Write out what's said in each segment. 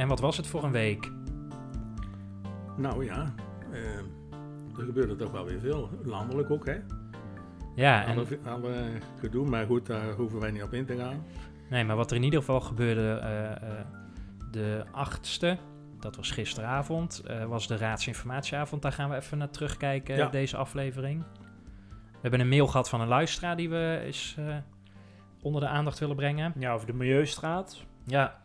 En wat was het voor een week? Nou ja, eh, er gebeurde toch wel weer veel. Landelijk ook, hè? Ja, en, Alle, alle gedoe, maar goed, daar hoeven wij niet op in te gaan. nee, maar wat er in ieder geval gebeurde eh, eh, de 8e, dat was gisteravond, eh, was de raadsinformatieavond. Daar gaan we even naar terugkijken, Ja. deze aflevering. We hebben een mail gehad van een luisteraar die we eens eh, onder de aandacht willen brengen. Ja, over de Milieustraat. Ja,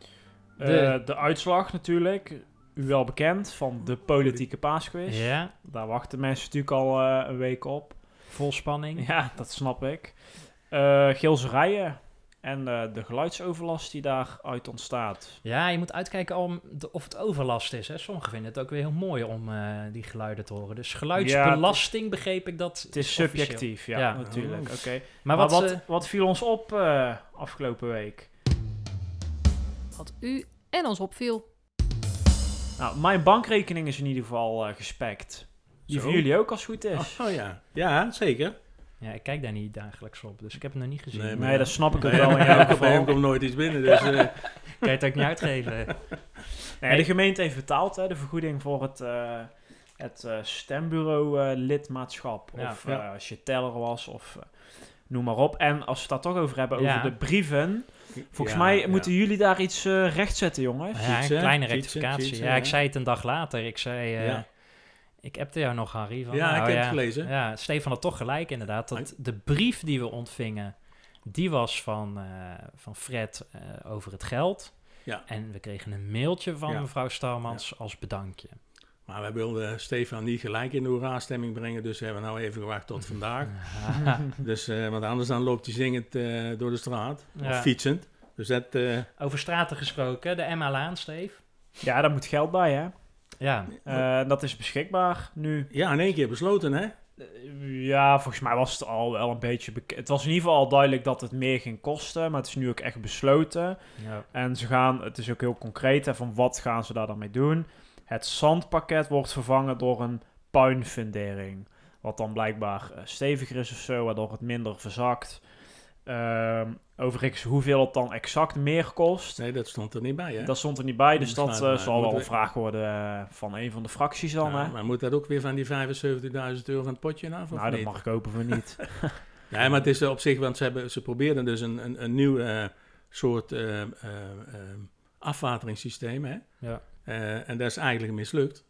De, De- de uitslag natuurlijk. U wel bekend van de politieke paasquiz. ja Daar wachten mensen natuurlijk al eh, een week op. vol spanning. Ja, dat snap ik. Eh Gilserijen en eh, de geluidsoverlast die daaruit ontstaat. Ja, je moet uitkijken om de- of het overlast is. Hè. Sommigen vinden het ook weer heel mooi om eh, die geluiden te horen. Dus geluidsbelasting begreep ik dat. Het is subjectief, ja, Ja. natuurlijk. Oké. Oh. Maar, Maar, wat, wat, eh, wat viel ons op eh, afgelopen week? Wat u en ons opviel. Nou, mijn bankrekening is in ieder geval eh, gespekt. Die Zo. van jullie ook als het goed is. Oh, ja, ja, zeker. ja, ik kijk daar niet dagelijks op, dus ik heb het nog niet gezien. Nee, Nee, maar- Nee, dat snap ik ook Nee, wel in jouw hem geval. komt nooit iets binnen, dus... eh, Kan je het ook niet uitgeven? Nee, de gemeente heeft betaald hè, de vergoeding voor het, eh, het stembureau lidmaatschap. Ja. of Ja. als je teller was of noem maar op. En als we het daar toch over hebben, Ja. over de brieven. Volgens ja, mij ja. moeten jullie daar iets eh rechtzetten, jongens. Ja, Fietsen, een kleine rectificatie. fietsen, ja, ik zei het een dag later. Ik zei, eh, Ja. ik appte jou nog, Harry. Van, Ja, nou ik heb ja, het gelezen. Ja, Stefan had toch gelijk inderdaad. Dat de brief die we ontvingen, die was van, eh, van Fred eh, over het geld. Ja. En we kregen een mailtje van Ja. mevrouw Stalmans als bedankje. Maar wij wilden Stefan niet gelijk in de hoera-stemming brengen, dus we hebben nou even gewacht tot vandaag. Dus, eh, want anders dan loopt hij zingend eh, door de straat, Ja. of fietsend. Dus dat... eh, Over straten gesproken, de Emma Laan, Steef. Ja, daar moet geld bij, hè. Ja, Eh, dat is beschikbaar nu. ja, in één keer besloten, hè? Ja, volgens mij was het al wel een beetje bekend. Het was in ieder geval al duidelijk dat het meer ging kosten, maar het is nu ook echt besloten. ja. En ze gaan, het is ook heel concreet, hè, van wat gaan ze daar dan mee doen? Het zandpakket wordt vervangen door een puinfundering. Wat dan blijkbaar eh, steviger is of zo, waardoor het minder verzakt. Ehm, overigens, hoeveel het dan exact meer kost, Nee, dat stond er niet bij, hè? dat stond er niet bij. Dus dat eh, zal wel een vraag worden eh, van een van de fracties dan. Ja, hè? maar moet dat ook weer van die 75.000 euro van het potje af, of Nou, dat niet? mag ik hopen voor niet. Nee, maar het is op zich, want ze, hebben, ze probeerden dus een, een, een nieuw soort eh, afwateringssysteem, hè? Ja. Eh, en dat is eigenlijk mislukt.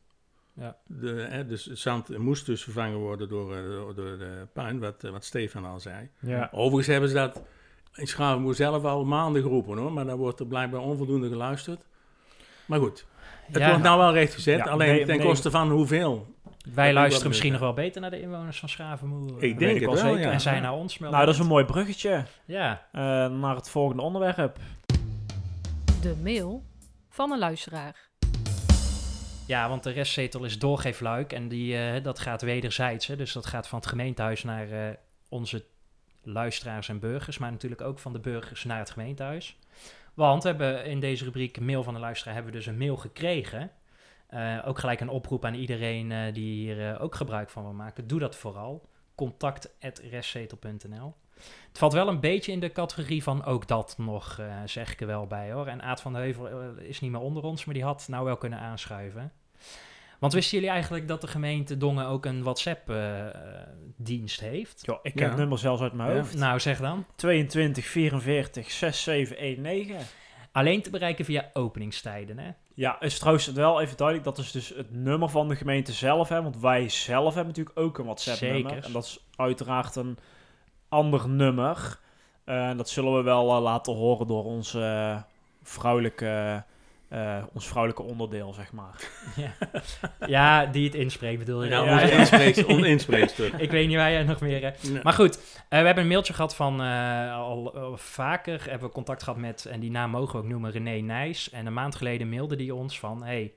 Ja. De, hè, dus het zand moest dus vervangen worden door, eh, door, door de puin, wat, eh, wat Stefan al zei. ja. Overigens hebben ze dat in Schavenboer zelf al maanden geroepen, hoor. Maar dan wordt er blijkbaar onvoldoende geluisterd. Maar goed, het Ja, wordt nou wel rechtgezet, Ja, alleen nee, ten nee. koste van hoeveel. wij luisteren misschien nog wel beter naar de inwoners van Schavenmoer. Ik denk ik het wel zeker. ja. En zij naar ons melden. Nou, dat is een mooi bruggetje Ja, eh, naar het volgende onderwerp. De mail van een luisteraar. Ja, want de restzetel is doorgeefluik en die, eh, dat gaat wederzijds. Hè? Dus dat gaat van het gemeentehuis naar eh, onze luisteraars en burgers, maar natuurlijk ook van de burgers naar het gemeentehuis. Want we hebben in deze rubriek mail van de luisteraar hebben we dus een mail gekregen. Eh, ook gelijk een oproep aan iedereen die hier ook gebruik van wil maken. Doe dat vooral. Contact.restzetel.nl Het valt wel een beetje in de categorie van ook dat nog, eh, zeg ik er wel bij hoor. En Aad van de Heuvel eh, is niet meer onder ons, maar die had nou wel kunnen aanschuiven. Want wisten jullie eigenlijk dat de gemeente Dongen ook een WhatsApp-dienst heeft? Ja, ik ken Ja. het nummer zelfs uit mijn Ja. hoofd. Nou, zeg dan. 22 44 6719. Alleen te bereiken via openingstijden, hè? Ja, is trouwens wel even duidelijk, dat is dus het nummer van de gemeente zelf. Hè, want wij zelf hebben natuurlijk ook een WhatsApp-nummer. En dat is uiteraard een ander nummer. Eh, dat zullen we wel eh, laten horen door onze eh, vrouwelijke, eh, ons vrouwelijke onderdeel, zeg maar. Ja, ja die het inspreekt bedoel je. Ja, ja. Ik weet niet waar jij nog meer... Nee. Maar goed, eh, we hebben een mailtje gehad van eh, al vaker hebben we contact gehad met, en die naam mogen we ook noemen, René Nijs. En een maand geleden mailde die ons van, hey,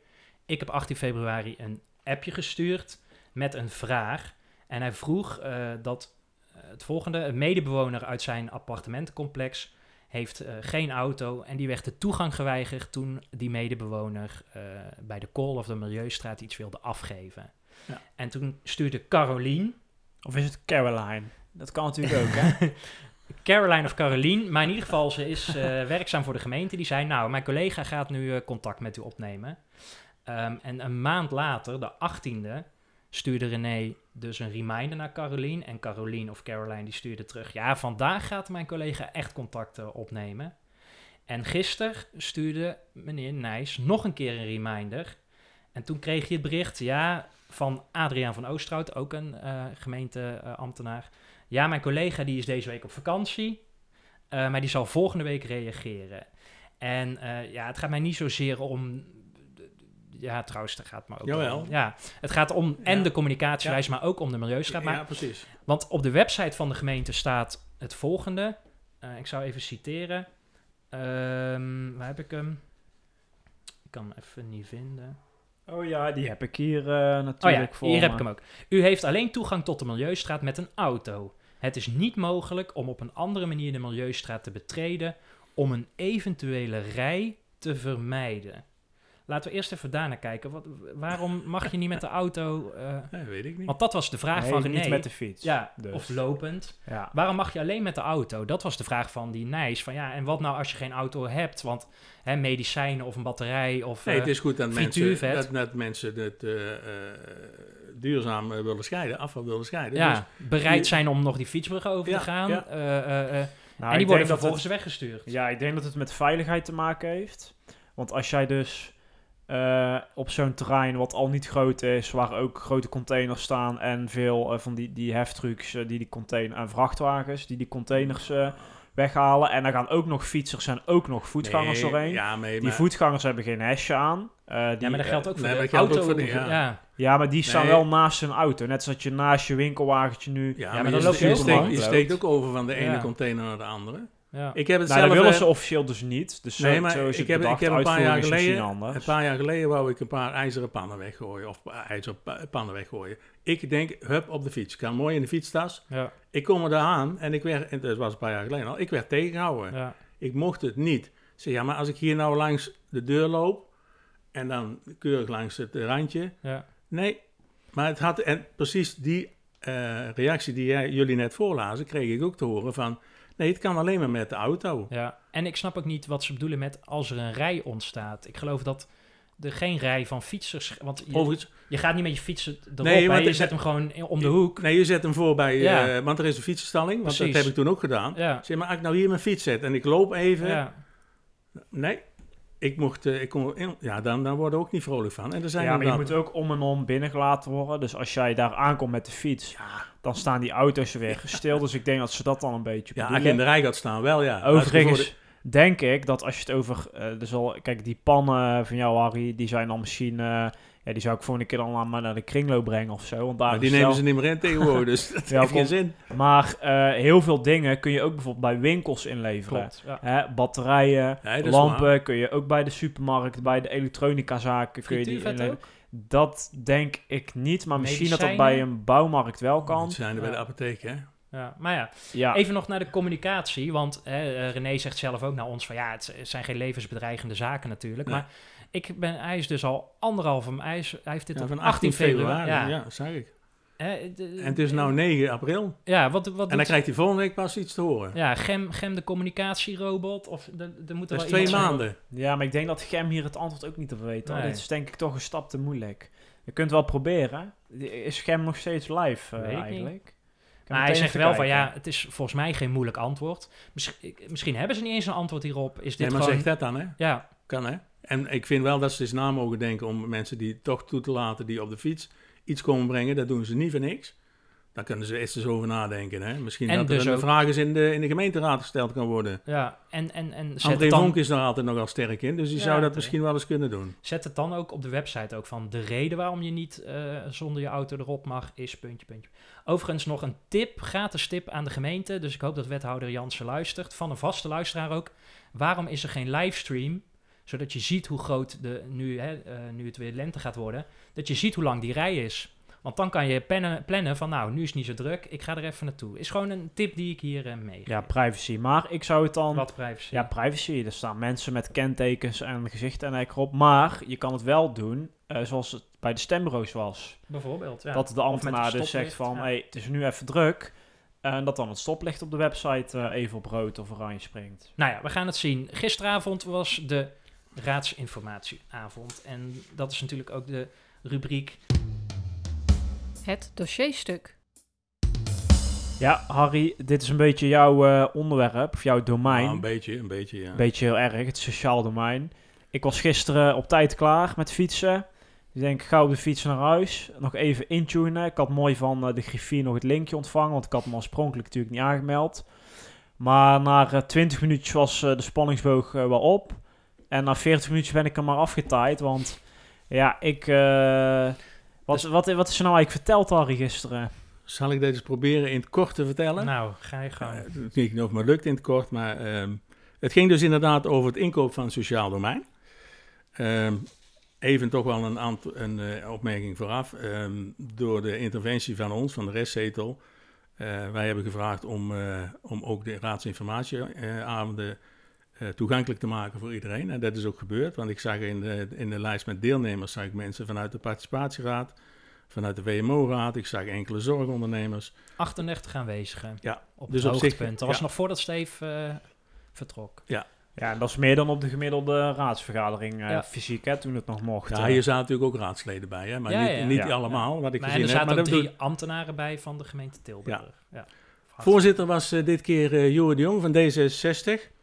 Ik heb 18 februari een appje gestuurd met een vraag. En hij vroeg eh, dat het volgende: een medebewoner uit zijn appartementencomplex heeft eh, geen auto en die werd de toegang geweigerd toen die medebewoner eh, bij de Kool of de Milieustraat iets wilde afgeven. Ja. En toen stuurde Carolien, Of is het Caroline? Dat kan natuurlijk ook, hè? Caroline of Caroline, maar in ieder geval ze is eh, werkzaam voor de gemeente. Die zei, nou, mijn collega gaat nu contact met u opnemen. Ehm, en een maand later, de 18e, stuurde René dus een reminder naar Caroline. En Caroline of Caroline die stuurde terug, ja, vandaag gaat mijn collega echt contact eh, opnemen. En gisteren stuurde meneer Nijs nog een keer een reminder. En toen kreeg je het bericht, ja, van Adriaan van Oosterhout, ook een eh, gemeenteambtenaar. Ja, mijn collega die is deze week op vakantie, eh, maar die zal volgende week reageren. En ja, het gaat mij niet zozeer om. Ja, trouwens, dat gaat me ook. Jawel. om- ja, het gaat om en Ja. de communicatiereis, maar ook om de milieustraat. Maar, Ja, precies. Want op de website van de gemeente staat het volgende. Eh, ik zou even citeren. Ehm, waar heb ik hem? Ik kan hem even niet vinden. Oh ja, die heb ik hier eh, Oh ja, natuurlijk voor hier heb ik hem ook. U heeft alleen toegang tot de Milieustraat met een auto. Het is niet mogelijk om op een andere manier de Milieustraat te betreden om een eventuele rij te vermijden. Laten we eerst even daarnaar kijken. Wat, waarom mag je niet met de auto? eh, weet ik niet. want dat was de vraag Nee, van René. niet met de fiets. ja, dus. of lopend. Ja. Waarom mag je alleen met de auto? Dat was de vraag van die Nijs. Van ja, en wat nou als je geen auto hebt? Want hè, medicijnen of een batterij of... Nee, eh, het is goed dat mensen, dat, dat mensen het eh, eh, duurzaam eh, willen scheiden, afval willen scheiden. ja, Dus, bereid zijn om nog die fietsbrug over Ja, te gaan. ja. Eh, eh, eh, Nou, en die worden vervolgens het- weggestuurd. Ja, ik denk dat het met veiligheid te maken heeft. Want als jij dus eh, op zo'n terrein wat al niet groot is, waar ook grote containers staan en veel eh, van die, die heftrucks eh, die die container en vrachtwagens die die containers eh, weghalen. En dan gaan ook nog fietsers en ook nog voetgangers Nee, doorheen. Ja, die maar- voetgangers hebben geen hesje aan. Eh, die, ja, maar dat geldt ook voor nee, de maar dat geldt auto. ook voor de- ja. ja. ja, maar die staan Nee. wel naast hun auto. Net zoals je naast je winkelwagentje nu... Ja, maar maar, dan je, je steekt, je steekt ook over van de ene Ja. container naar de andere. Ja. Ik heb het Nou, dat zelf... willen eh, ze officieel dus niet. Dus zo, nee, maar zo is ik het heb, bedacht. ik heb een paar jaar geleden... anders. Een paar jaar geleden wou ik een paar ijzeren pannen weggooien. Of pa- ijzeren pa- pannen weggooien. Ik denk, hup, op de fiets. Ik kan mooi in de fietstas. Ja, Ik kom er daar aan en ik werd... en Dat was een paar jaar geleden al. Ik werd tegengehouden. ja. Ik mocht het niet. Ik zeg, ja, maar als ik hier nou langs de deur loop... en dan keurig langs het randje... ja. Nee, maar het had... En precies die eh, reactie die jij, jullie net voorlazen... kreeg ik ook te horen van... Nee, het kan alleen maar met de auto. Ja, en ik snap ook niet wat ze bedoelen met als er een rij ontstaat. Ik geloof dat er geen rij van fietsers... Want je, Overigens, je gaat niet met je fietsen erop, Nee, want je zet hem gewoon om de hoek. nee, je zet hem voor bij... Ja. eh, want er is een fietsenstalling, want Precies. dat heb ik toen ook gedaan. Ja, Zeg maar, als ik nou hier mijn fiets zet en ik loop even... ja. Nee, ik mocht... eh, ik kon, ja, dan, dan word ik ook niet vrolijk van. En er zijn ja, maar je moet ook om en om binnengelaten worden. Dus als jij daar aankomt met de fiets, dan staan die auto's weer stil. dus ik denk dat ze dat dan een beetje Ja, bedoelen. de rij gaat staan, wel ja. Overigens denk ik dat als je het over... eh dus al, kijk, die pannen van jou, Harry, die zijn dan misschien... eh, ja, die zou ik volgende keer dan aan- maar naar de kringloop brengen of zo. Want daar Maar die nemen zelf- ze niet meer in tegenwoordig, dus dat Ja, heeft geen zin. Maar eh, heel veel dingen kun je ook bijvoorbeeld bij winkels inleveren. Klopt. Ja. Hè, batterijen, lampen waar. kun je ook bij de supermarkt, bij de elektronicazaken kun je die Frituurvet inleveren. ook? Dat denk ik niet, maar misschien dat dat bij een bouwmarkt wel kan. Dat zijn er bij de apotheek, hè? Ja, maar ja, Ja, even nog naar de communicatie. Want hè, eh, René zegt zelf ook naar ons van ja, het zijn geen levensbedreigende zaken natuurlijk. Nee. Maar ik ben, hij is dus al anderhalve, hij, is, hij heeft dit Ja, op van 18 februari. ja. Ja, zag ik. De- En het is nu 9 april. Ja, wat, wat En dan krijgt hij volgende week pas iets te horen. Ja, Gem, Gem de communicatierobot. Of de, er moet er dat is twee zijn- maanden. ja, maar ik denk dat Gem hier het antwoord ook niet op weet. Nee. Dit is denk ik toch een stap te moeilijk. Je kunt wel proberen. Is Gem nog steeds live niet. eigenlijk? Maar hij zegt wel van ja, het is volgens mij geen moeilijk antwoord. Misschien, misschien hebben ze niet eens een antwoord hierop. Is dit Nee, maar gewoon... zeg dat dan, hè? Ja, Kan, hè? En ik vind wel dat ze eens na mogen denken om mensen die toch toe te laten die op de fiets iets komen brengen. Dat doen ze niet voor niks. Dan kunnen ze eerst eens over nadenken, hè? Misschien En dat er dus een vraag eens in de, in de gemeenteraad gesteld kan worden. ja. En, en, en zet, André het dan, Vonk is daar altijd nogal sterk in, dus die Ja, zou dat misschien wel eens kunnen doen. zet het dan ook op de website ook van de reden waarom je niet eh, zonder je auto erop mag is puntje, puntje. Overigens nog een tip, gratis tip aan de gemeente. Dus ik hoop dat wethouder Jansen luistert. Van een vaste luisteraar ook. Waarom is er geen livestream Zodat je ziet hoe groot, de, nu, hè, eh, nu het weer lente gaat worden, dat je ziet hoe lang die rij is. Want dan kan je plannen, plannen van, nou, nu is het niet zo druk, ik ga er even naartoe. Is gewoon een tip die ik hier uh, meegeef. Ja, privacy. Maar ik zou het dan... Wat privacy? Ja, privacy. Er staan mensen met kentekens en gezichten en erop. Maar je kan het wel doen uh, zoals het bij de stembureaus was. Bijvoorbeeld, ja. Dat de ambtenaar dus zegt van, ja. hey, het is nu even druk. En dat dan het stoplicht op de website uh, even op rood of oranje springt. Nou ja, we gaan het zien. Gisteravond was de raadsinformatieavond. En dat is natuurlijk ook de rubriek... Het dossierstuk. Ja, Harry, dit is een beetje jouw uh, onderwerp, of jouw domein. Nou, een beetje, een beetje, ja. Beetje heel erg, het sociaal domein. Ik was gisteren op tijd klaar met fietsen. Ik denk, ga op de fiets naar huis. Nog even intunen. Ik had mooi van uh, de griffier nog het linkje ontvangen, want ik had hem oorspronkelijk natuurlijk niet aangemeld. Maar na uh, 20 minuutjes was uh, de spanningsboog wel op. En na 40 minuutjes ben ik er maar afgetaaid, want ja, ik... wat, dus, wat, wat is er nou eigenlijk verteld, Harry, gisteren? Zal ik dit eens proberen in het kort te vertellen? Nou, ga je gewoon. Uh, het niet of maar lukt in het kort, maar uh, het ging dus inderdaad over het inkoop van het sociaal domein. Uh, even toch wel een, een uh, opmerking vooraf. Ehm, door de interventie van ons, van de restzetel, eh, wij hebben gevraagd om, om ook de raadsinformatieavonden toegankelijk te maken voor iedereen. En dat is ook gebeurd, want ik zag in de, in de lijst met deelnemers zag ik mensen vanuit de participatieraad, vanuit de WMO-raad. Ik zag enkele zorgondernemers. 38 aanwezigen. Ja, op dus het op hoogtepunt. Zich, dat was ja. nog voordat Steve uh, vertrok. Ja. Ja, en dat is meer dan op de gemiddelde raadsvergadering uh, ja. fysiek, hè, toen het nog mocht. Ja, hier zaten natuurlijk ook raadsleden bij, hè, maar ja, niet, niet allemaal, wat ik maar gezien er zaten heb. ook drie ambtenaren bij van de gemeente Tilburg. Ja. Voorzitter was uh, dit keer uh, de Jong van D66.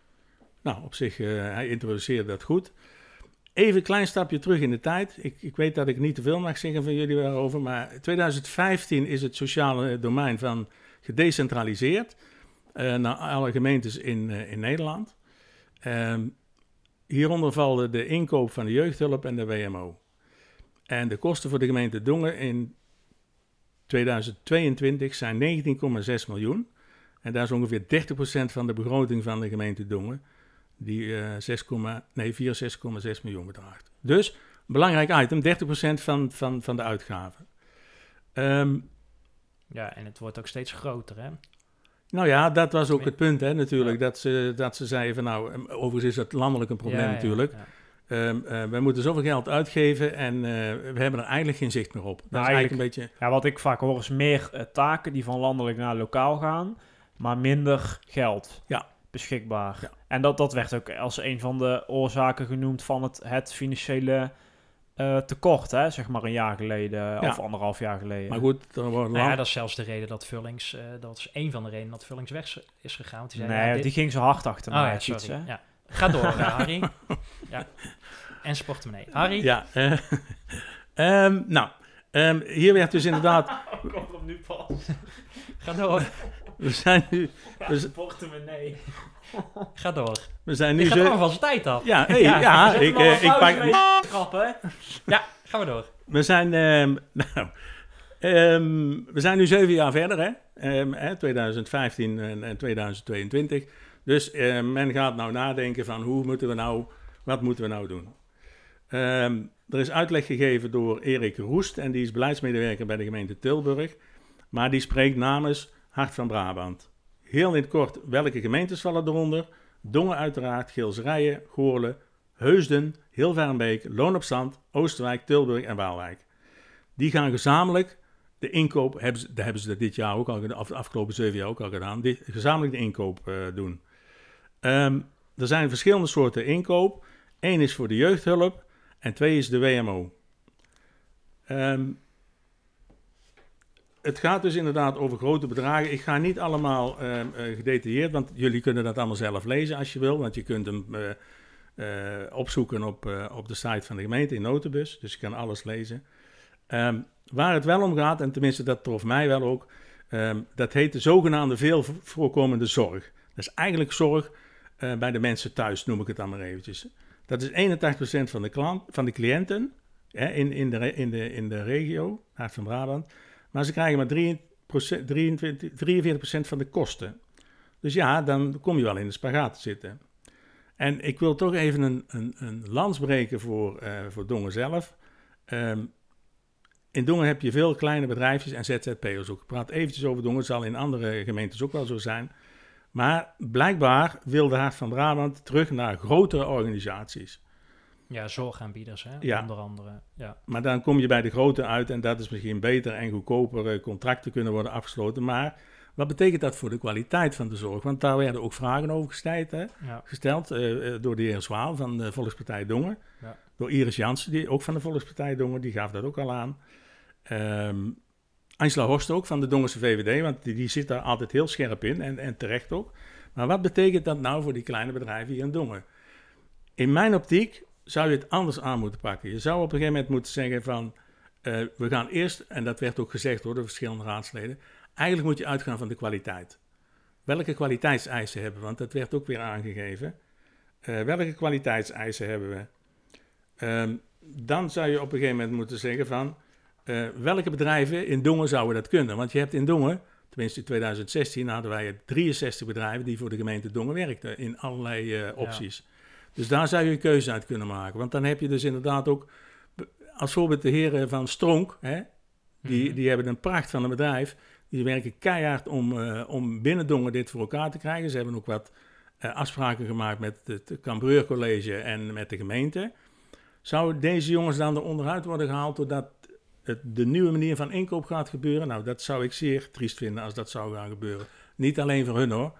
Nou, op zich, hij introduceerde dat goed. Even een klein stapje terug in de tijd. Ik, ik, weet dat ik niet te veel mag zeggen van jullie daarover, maar 2015 is het sociale domein van gedecentraliseerd uh, naar alle gemeentes in, uh, in Nederland. Um, hieronder vallen de inkoop van de jeugdhulp en de WMO. En de kosten voor de gemeente Dongen in 2022 zijn 19,6 miljoen. En daar is ongeveer 30% van de begroting van de gemeente Dongen die uh, 6, nee, 64,6 miljoen bedraagt. Dus, belangrijk item, 30% van, van, van de uitgaven. Um, ja, en het wordt ook steeds groter, hè? Nou ja, dat was ook het punt, hè, natuurlijk. Ja. Dat, ze, dat ze zeiden van, nou, overigens is dat landelijk een probleem ja, natuurlijk. Ja, um, uh, we moeten zoveel geld uitgeven en uh, we hebben er eigenlijk geen zicht meer op. Dat nou, is eigenlijk een beetje... Ja, wat ik vaak hoor is meer uh, taken die van landelijk naar lokaal gaan, maar minder geld. Ja, beschikbaar. Ja. En dat, dat werd ook als een van de oorzaken genoemd van het, het financiële uh, tekort, hè? zeg maar een jaar geleden ja. of anderhalf jaar geleden. Maar goed, dan wordt nou ja, dat is zelfs de reden dat Vullings, uh, dat is een van de redenen dat Vullings weg is gegaan. Want die zei, nee, ja, dit... die ging zo hard achter oh, mij. Ja, sorry. Iets, ja. Ga door, Harry. ja. En zijn portemonnee. Harry? Ja. Uh, um, nou, um, hier werd dus inderdaad... Komt hem nu pas. Ga door. We zijn nu... We portemonnee. Ga door. We zijn nu je gaat zo... allemaal van zijn tijd af. Ja, hey, ja, ja ik, uh, ik pak... Trappen. Ja, gaan we door. We zijn... Um, nou, um, we zijn nu zeven jaar verder, hè? Um, hè 2015 en, en, 2022. Dus uh, men gaat nou nadenken van hoe moeten we nou... Wat moeten we nou doen? er is uitleg gegeven door Erik Roest en die is beleidsmedewerker bij de gemeente Tilburg. Maar die spreekt namens Hart van Brabant. Heel in het kort, welke gemeentes vallen eronder? Dongen uiteraard, Geelsrijen, Goorlen, Heusden, Hilvarenbeek, Loon op Zand, Oosterwijk, Tilburg en Waalwijk. Die gaan gezamenlijk de inkoop, hebben ze, dat hebben ze dit jaar ook al de afgelopen zeven jaar ook al gedaan, die, gezamenlijk de inkoop uh, doen. Um, er zijn verschillende soorten inkoop. Eén is voor de jeugdhulp en twee is de WMO. Um, het gaat dus inderdaad over grote bedragen. Ik ga niet allemaal uh, uh, gedetailleerd, want jullie kunnen dat allemaal zelf lezen als je wil. Want je kunt hem uh, opzoeken op, op de site van de gemeente in Notenbus. Dus je kan alles lezen. Um, waar het wel om gaat, en tenminste dat trof mij wel ook, um, dat heet de zogenaamde veel voorkomende zorg. Dat is eigenlijk zorg bij de mensen thuis, noem ik het dan maar eventjes. Dat is 81% van de, van de cliënten hè, in, in, de, in, de, in de regio, Hart van Brabant. Maar ze krijgen maar 23, 43% van de kosten. Dus ja, dan kom je wel in de spagaat te zitten. En ik wil toch even een, een, een lans breken voor, eh, voor Dongen zelf. Ehm, in Dongen heb je veel kleine bedrijfjes en ZZP'ers ook. Ik praat eventjes over Dongen, het zal in andere gemeentes ook wel zo zijn. Maar blijkbaar wil de Hart van Brabant terug naar grotere organisaties. Ja, zorgaanbieders, hè? Ja. onder andere. Ja. Maar dan kom je bij de grote uit en dat is misschien beter en goedkoper eh, contracten kunnen worden afgesloten. Maar wat betekent dat voor de kwaliteit van de zorg? Want daar werden ook vragen over gesteld, hè? Ja. gesteld eh, eh, door de heer Zwaal van de Volkspartij Dongen. Ja. Door Iris Jansen, die ook van de Volkspartij Dongen, die gaf dat ook al aan. Ehm Angela Horst ook van de Dongense VVD, want die, die zit daar altijd heel scherp in en, en terecht ook. Maar wat betekent dat nou voor die kleine bedrijven hier in Dongen? In mijn optiek zou je het anders aan moeten pakken. Je zou op een gegeven moment moeten zeggen van, eh, we gaan eerst, en dat werd ook gezegd door de verschillende raadsleden, eigenlijk moet je uitgaan van de kwaliteit. Welke kwaliteitseisen hebben we? Want dat werd ook weer aangegeven. Eh, welke kwaliteitseisen hebben we? Ehm, dan zou je op een gegeven moment moeten zeggen van... eh, welke bedrijven in Dongen zouden dat kunnen? Want je hebt in Dongen, tenminste in 2016... hadden wij 63 bedrijven die voor de gemeente Dongen werkten... in allerlei opties. Dus daar zou je een keuze uit kunnen maken. Want dan heb je dus inderdaad ook... Als voorbeeld de heren van Stronk... Hè, die, Mhm. die hebben een pracht van een bedrijf... Die werken keihard om, eh, om binnen Dongen dit voor elkaar te krijgen. Ze hebben ook wat eh, afspraken gemaakt met het Cambreur College en met de gemeente. Zouden deze jongens dan er onderuit worden gehaald doordat het, de nieuwe manier van inkoop gaat gebeuren? Nou, dat zou ik zeer triest vinden als dat zou gaan gebeuren. Niet alleen voor hun hoor.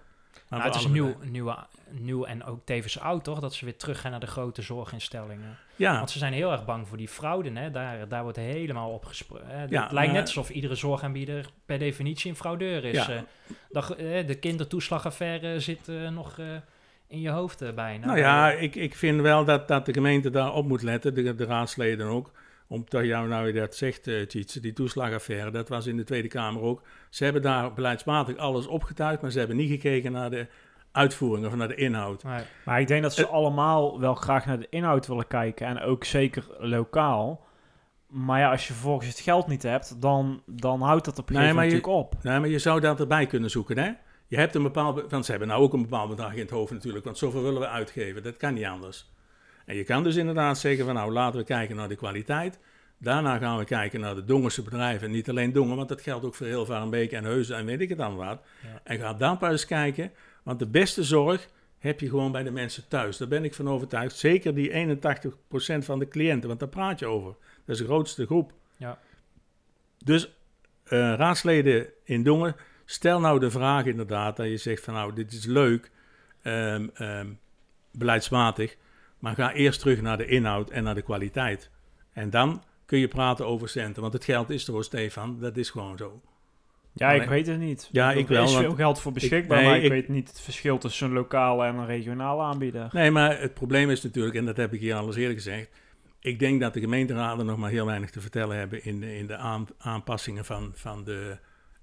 Maar Nou, het is nieuw, nieuw, nieuw en ook tevens oud, toch? Dat ze weer teruggaan naar de grote zorginstellingen. Ja, Want ze zijn heel erg bang voor die fraude, hè? Daar, daar wordt helemaal op gesproken. Ja, het lijkt net alsof iedere zorgaanbieder per definitie een fraudeur is. Ja. eh. dat, de kindertoeslagaffaire zit eh, nog eh, in je hoofd bijna. nou ja, ik, ik vind wel dat, dat de gemeente daarop moet letten, de, de raadsleden ook. Omdat jou nou dat zegt, eh Tjitse, die toeslagaffaire, dat was in de Tweede Kamer ook. Ze hebben daar beleidsmatig alles opgetuigd, maar ze hebben niet gekeken naar de uitvoering of naar de inhoud. Nee. Maar ik denk dat ze Het- allemaal wel graag naar de inhoud willen kijken. En ook zeker lokaal. Maar ja, als je vervolgens het geld niet hebt, dan, dan houdt dat op een Nee, gegeven maar moment je- natuurlijk op. Nou, maar je zou dat erbij kunnen zoeken, hè? Je hebt een bepaald, be- want ze hebben nou ook een bepaald bedrag in het hoofd natuurlijk, want zoveel willen we uitgeven, dat kan niet anders. En je kan dus inderdaad zeggen van nou, laten we kijken naar de kwaliteit. Daarna gaan we kijken naar de Dongense bedrijven, niet alleen Dongen, want dat geldt ook voor heel Varenbeek en Heuzen en weet ik het dan wat. Ja. En ga dan pas eens kijken, want de beste zorg heb je gewoon bij de mensen thuis. Daar ben ik van overtuigd. Zeker die 81% van de cliënten, want daar praat je over. Dat is de grootste groep. Ja. Dus eh, raadsleden in Dongen, stel nou de vraag inderdaad dat je zegt van nou, dit is leuk, ehm, ehm, beleidsmatig, maar ga eerst terug naar de inhoud en naar de kwaliteit. En dan kun je praten over centen, want het geld is er voor Stefan, dat is gewoon zo. Ja, Alleen- ik weet het niet. Ja, Er ik wel, is want veel geld voor beschikbaar, nee, maar ik, ik- weet niet het verschil tussen een lokale en een regionale aanbieder. Nee, maar het probleem is natuurlijk, en dat heb ik hier al eens eerder gezegd, ik denk dat de gemeenteraden nog maar heel weinig te vertellen hebben in de, in de aan- aanpassingen van, van de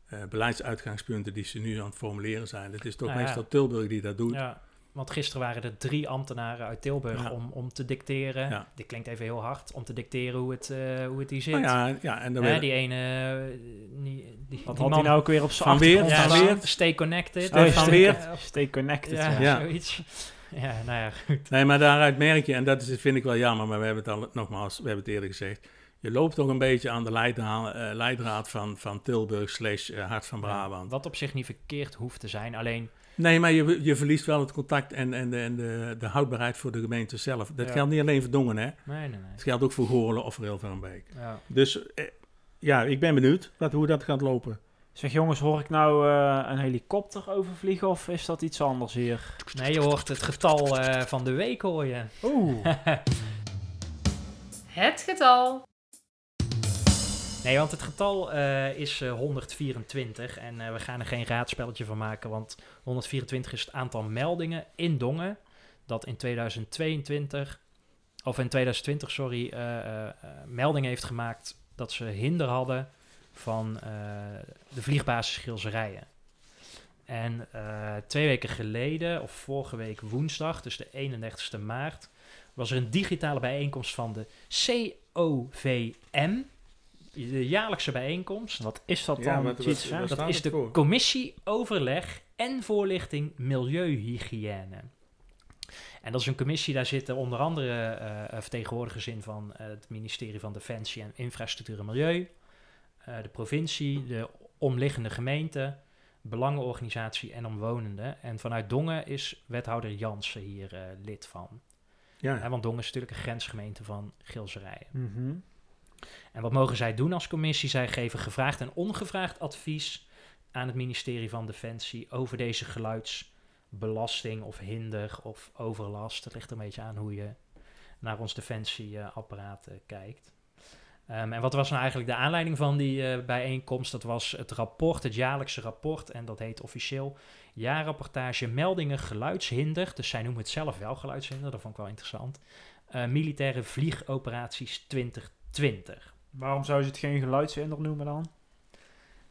eh, beleidsuitgangspunten die ze nu aan het formuleren zijn. Het is toch Nou ja. meestal Tilburg die dat doet. Ja, want gisteren waren er drie ambtenaren uit Tilburg Ja. om, om te dicteren. Ja. Dit klinkt even heel hard, om te dicteren hoe het, eh, hoe het hier zit. Nou ja, ja, en dan die ene, eh, die, die, Wat die had hij nou ook weer op zijn Van weer? achtergrond Ja, weer? Stay Connected. Stay weer? Stay connected, Ja, zoiets. Ja, nou ja, goed. Nee, maar daaruit merk je, en dat is, vind ik wel jammer, maar we hebben het al nogmaals, we hebben het eerder gezegd. Je loopt toch een beetje aan de leidraad, eh, leidraad van, van Tilburg slash Hart van Brabant. Wat op zich niet verkeerd hoeft te zijn. Alleen, Nee, maar je, je verliest wel het contact en, en, de, en de, de houdbaarheid voor de gemeente zelf. Dat Ja. geldt niet alleen voor Dongen, hè. nee, nee, nee. Het geldt ook voor Goorlen of voor Hilverenbeek. Ja. Dus eh, ja, ik ben benieuwd wat, hoe dat gaat lopen. Zeg jongens, hoor ik nou eh, een helikopter overvliegen of is dat iets anders hier? Nee, je hoort het getal eh, van de week, hoor je. Oeh. Het getal. Nee, want het getal eh, is eh, 124 en eh, we gaan er geen raadspelletje van maken, want 124 is het aantal meldingen in Dongen dat in 2022, of in 2020, sorry, eh, eh, eh, meldingen heeft gemaakt dat ze hinder hadden van eh, de vliegbasis Gilserijen. En eh, twee weken geleden, of vorige week woensdag, dus de 31ste maart, was er een digitale bijeenkomst van de COVM, de jaarlijkse bijeenkomst. Wat is dat Ja, dan? wat- Dat is de voor? commissie overleg en voorlichting milieuhygiëne. En dat is een commissie, daar zitten onder andere eh, vertegenwoordigers in van eh, het ministerie van Defensie en Infrastructuur en Milieu, eh, de provincie, de omliggende gemeente, belangenorganisatie en omwonenden. En vanuit Dongen is wethouder Jansen hier lid van. Ja, want Dongen is natuurlijk een grensgemeente van Gilserijen. Mhm. En wat mogen zij doen als commissie? Zij geven gevraagd en ongevraagd advies aan het ministerie van Defensie over deze geluidsbelasting of hinder of overlast. Het ligt een beetje aan hoe je naar ons defensieapparaat eh, kijkt. Ehm, en wat was nou eigenlijk de aanleiding van die eh, bijeenkomst? Dat was het rapport, het jaarlijkse rapport, en dat heet officieel jaarrapportage meldingen geluidshinder. Dus zij noemen het zelf wel geluidshinder, dat vond ik wel interessant. Eh, militaire vliegoperaties 2020. Waarom zou ze het geen geluidshinder noemen dan?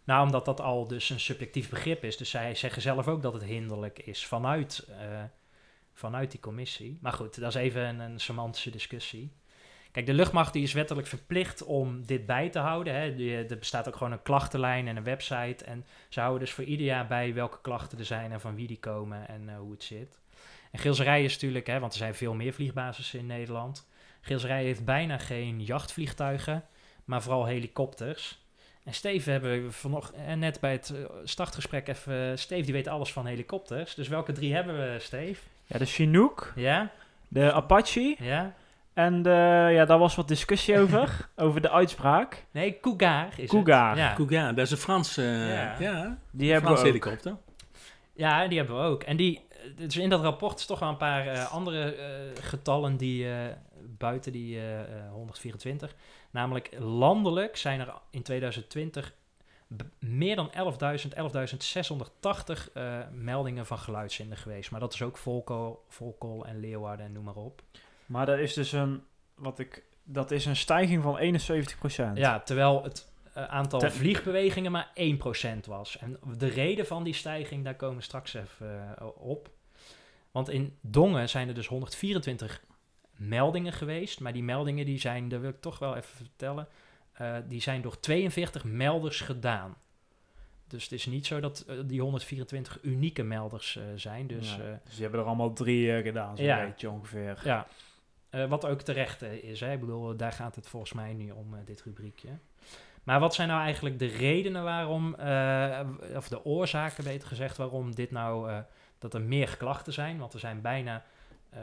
Nou, omdat dat al dus een subjectief begrip is. Dus zij zeggen zelf ook dat het hinderlijk is vanuit, eh, vanuit die commissie. Maar goed, dat is even een, een semantische discussie. Kijk, de luchtmacht die is wettelijk verplicht om dit bij te houden. Hè. Die, er bestaat ook gewoon een klachtenlijn en een website. En ze houden dus voor ieder jaar bij welke klachten er zijn en van wie die komen en eh, hoe het zit. En Gilserij is natuurlijk, hè, want er zijn veel meer vliegbasissen in Nederland. Gilserij heeft bijna geen jachtvliegtuigen, maar vooral helikopters. En Steve hebben we vanochtend, eh, net bij het eh, startgesprek even... Steve die weet alles van helikopters. Dus welke drie hebben we, Steve? Ja, de Chinook, Ja? de Apache Ja? en de, ja, daar was wat discussie over, over de uitspraak. Nee, Cougar is Cougar. het. Ja. Cougar, dat is een Franse, Ja. ja. Ja, Die hebben we Franse ook. helikopter. Ja, die hebben we ook. En die, eh, dus in dat rapport is toch wel een paar eh, andere eh, getallen die eh, buiten die eh, eh, 124. Namelijk landelijk zijn er in 2020 b- meer dan 11.000, 11.680 eh, meldingen van geluidshinder geweest. Maar dat is ook Volkel, Volkel en Leeuwarden en noem maar op. Maar dat is dus een, wat ik, dat is een stijging van 71%. Ja, terwijl het aantal Ten- vliegbewegingen maar 1% was. En de reden van die stijging, daar komen we straks even eh, op. Want in Dongen zijn er dus 124 meldingen geweest. Maar die meldingen die zijn, dat wil ik toch wel even vertellen, eh, die zijn door 42 melders gedaan. Dus het is niet zo dat eh, die 124 unieke melders eh, zijn. Dus Ja, eh, dus die hebben er allemaal drie eh, gedaan, zo'n Ja. beetje ongeveer. ja, Eh, wat ook terecht eh, is. Hè? Ik bedoel, daar gaat het volgens mij nu om, eh, dit rubriekje. Maar wat zijn nou eigenlijk de redenen waarom, eh, of de oorzaken beter gezegd, waarom dit nou, eh, dat er meer klachten zijn? Want er zijn bijna eh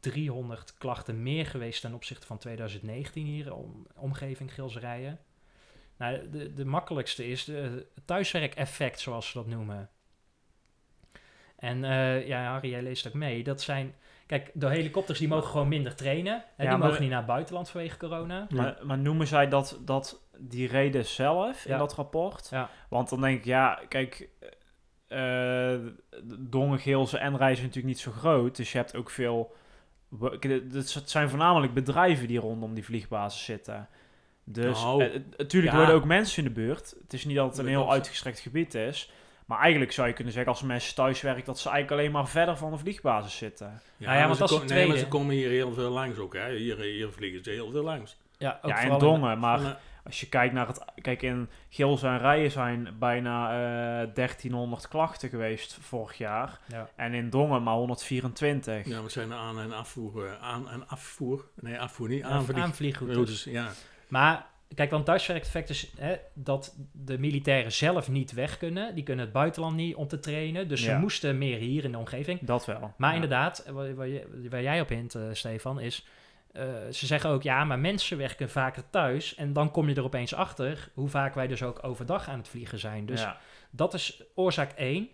300 klachten meer geweest ten opzichte van 2019 hier, om, omgeving Gilserijen. Nou, de, de makkelijkste is de, het thuiswerkeffect, zoals ze dat noemen. En eh, ja, Harry, jij leest ook mee. Dat zijn, kijk, de helikopters die mogen gewoon minder trainen. Hè, Ja, die maar- mogen niet naar het buitenland vanwege corona. Maar, maar noemen zij dat, dat die reden zelf Ja. in dat rapport? Ja. Want dan denk ik, ja, kijk, eh Dongen, Geelse en Rij zijn natuurlijk niet zo groot. Dus je hebt ook veel... Het zijn voornamelijk bedrijven die rondom die vliegbasis zitten. Dus Nou, eh, het- natuurlijk ja. worden ook mensen in de buurt. Het is niet dat het een heel uitgestrekt gebied is. Maar eigenlijk zou je kunnen zeggen, als mensen thuis werken, dat ze eigenlijk alleen maar verder van de vliegbasis zitten. Nou ja, maar want dat is het nee, maar ze komen hier heel veel langs ook. Hè. Hier, hier vliegen ze heel veel langs. Ja, ook ja, in vooral Dongen. Maar Van, eh, Als je kijkt naar het... Kijk, in Gilze en Rijen zijn bijna eh 1300 klachten geweest vorig jaar. Ja. En in Dongen maar 124. ja, wat zijn aan- en afvoer? eh, Aan- en afvoer? Nee, afvoer niet. Aanvlieg. aanvliegroutes. routes, ja. Maar kijk, want thuiswerkeffect is hè, dat de militairen zelf niet weg kunnen. Die kunnen het buitenland niet om te trainen. Dus ze moesten meer hier in de omgeving. Dat wel. Maar Ja. inderdaad, waar, waar, je- waar jij op hint, eh, Stefan, is... eh, ze zeggen ook, ja, maar mensen werken vaker thuis. En dan kom je er opeens achter hoe vaak wij dus ook overdag aan het vliegen zijn. Dus ja. dat is oorzaak één.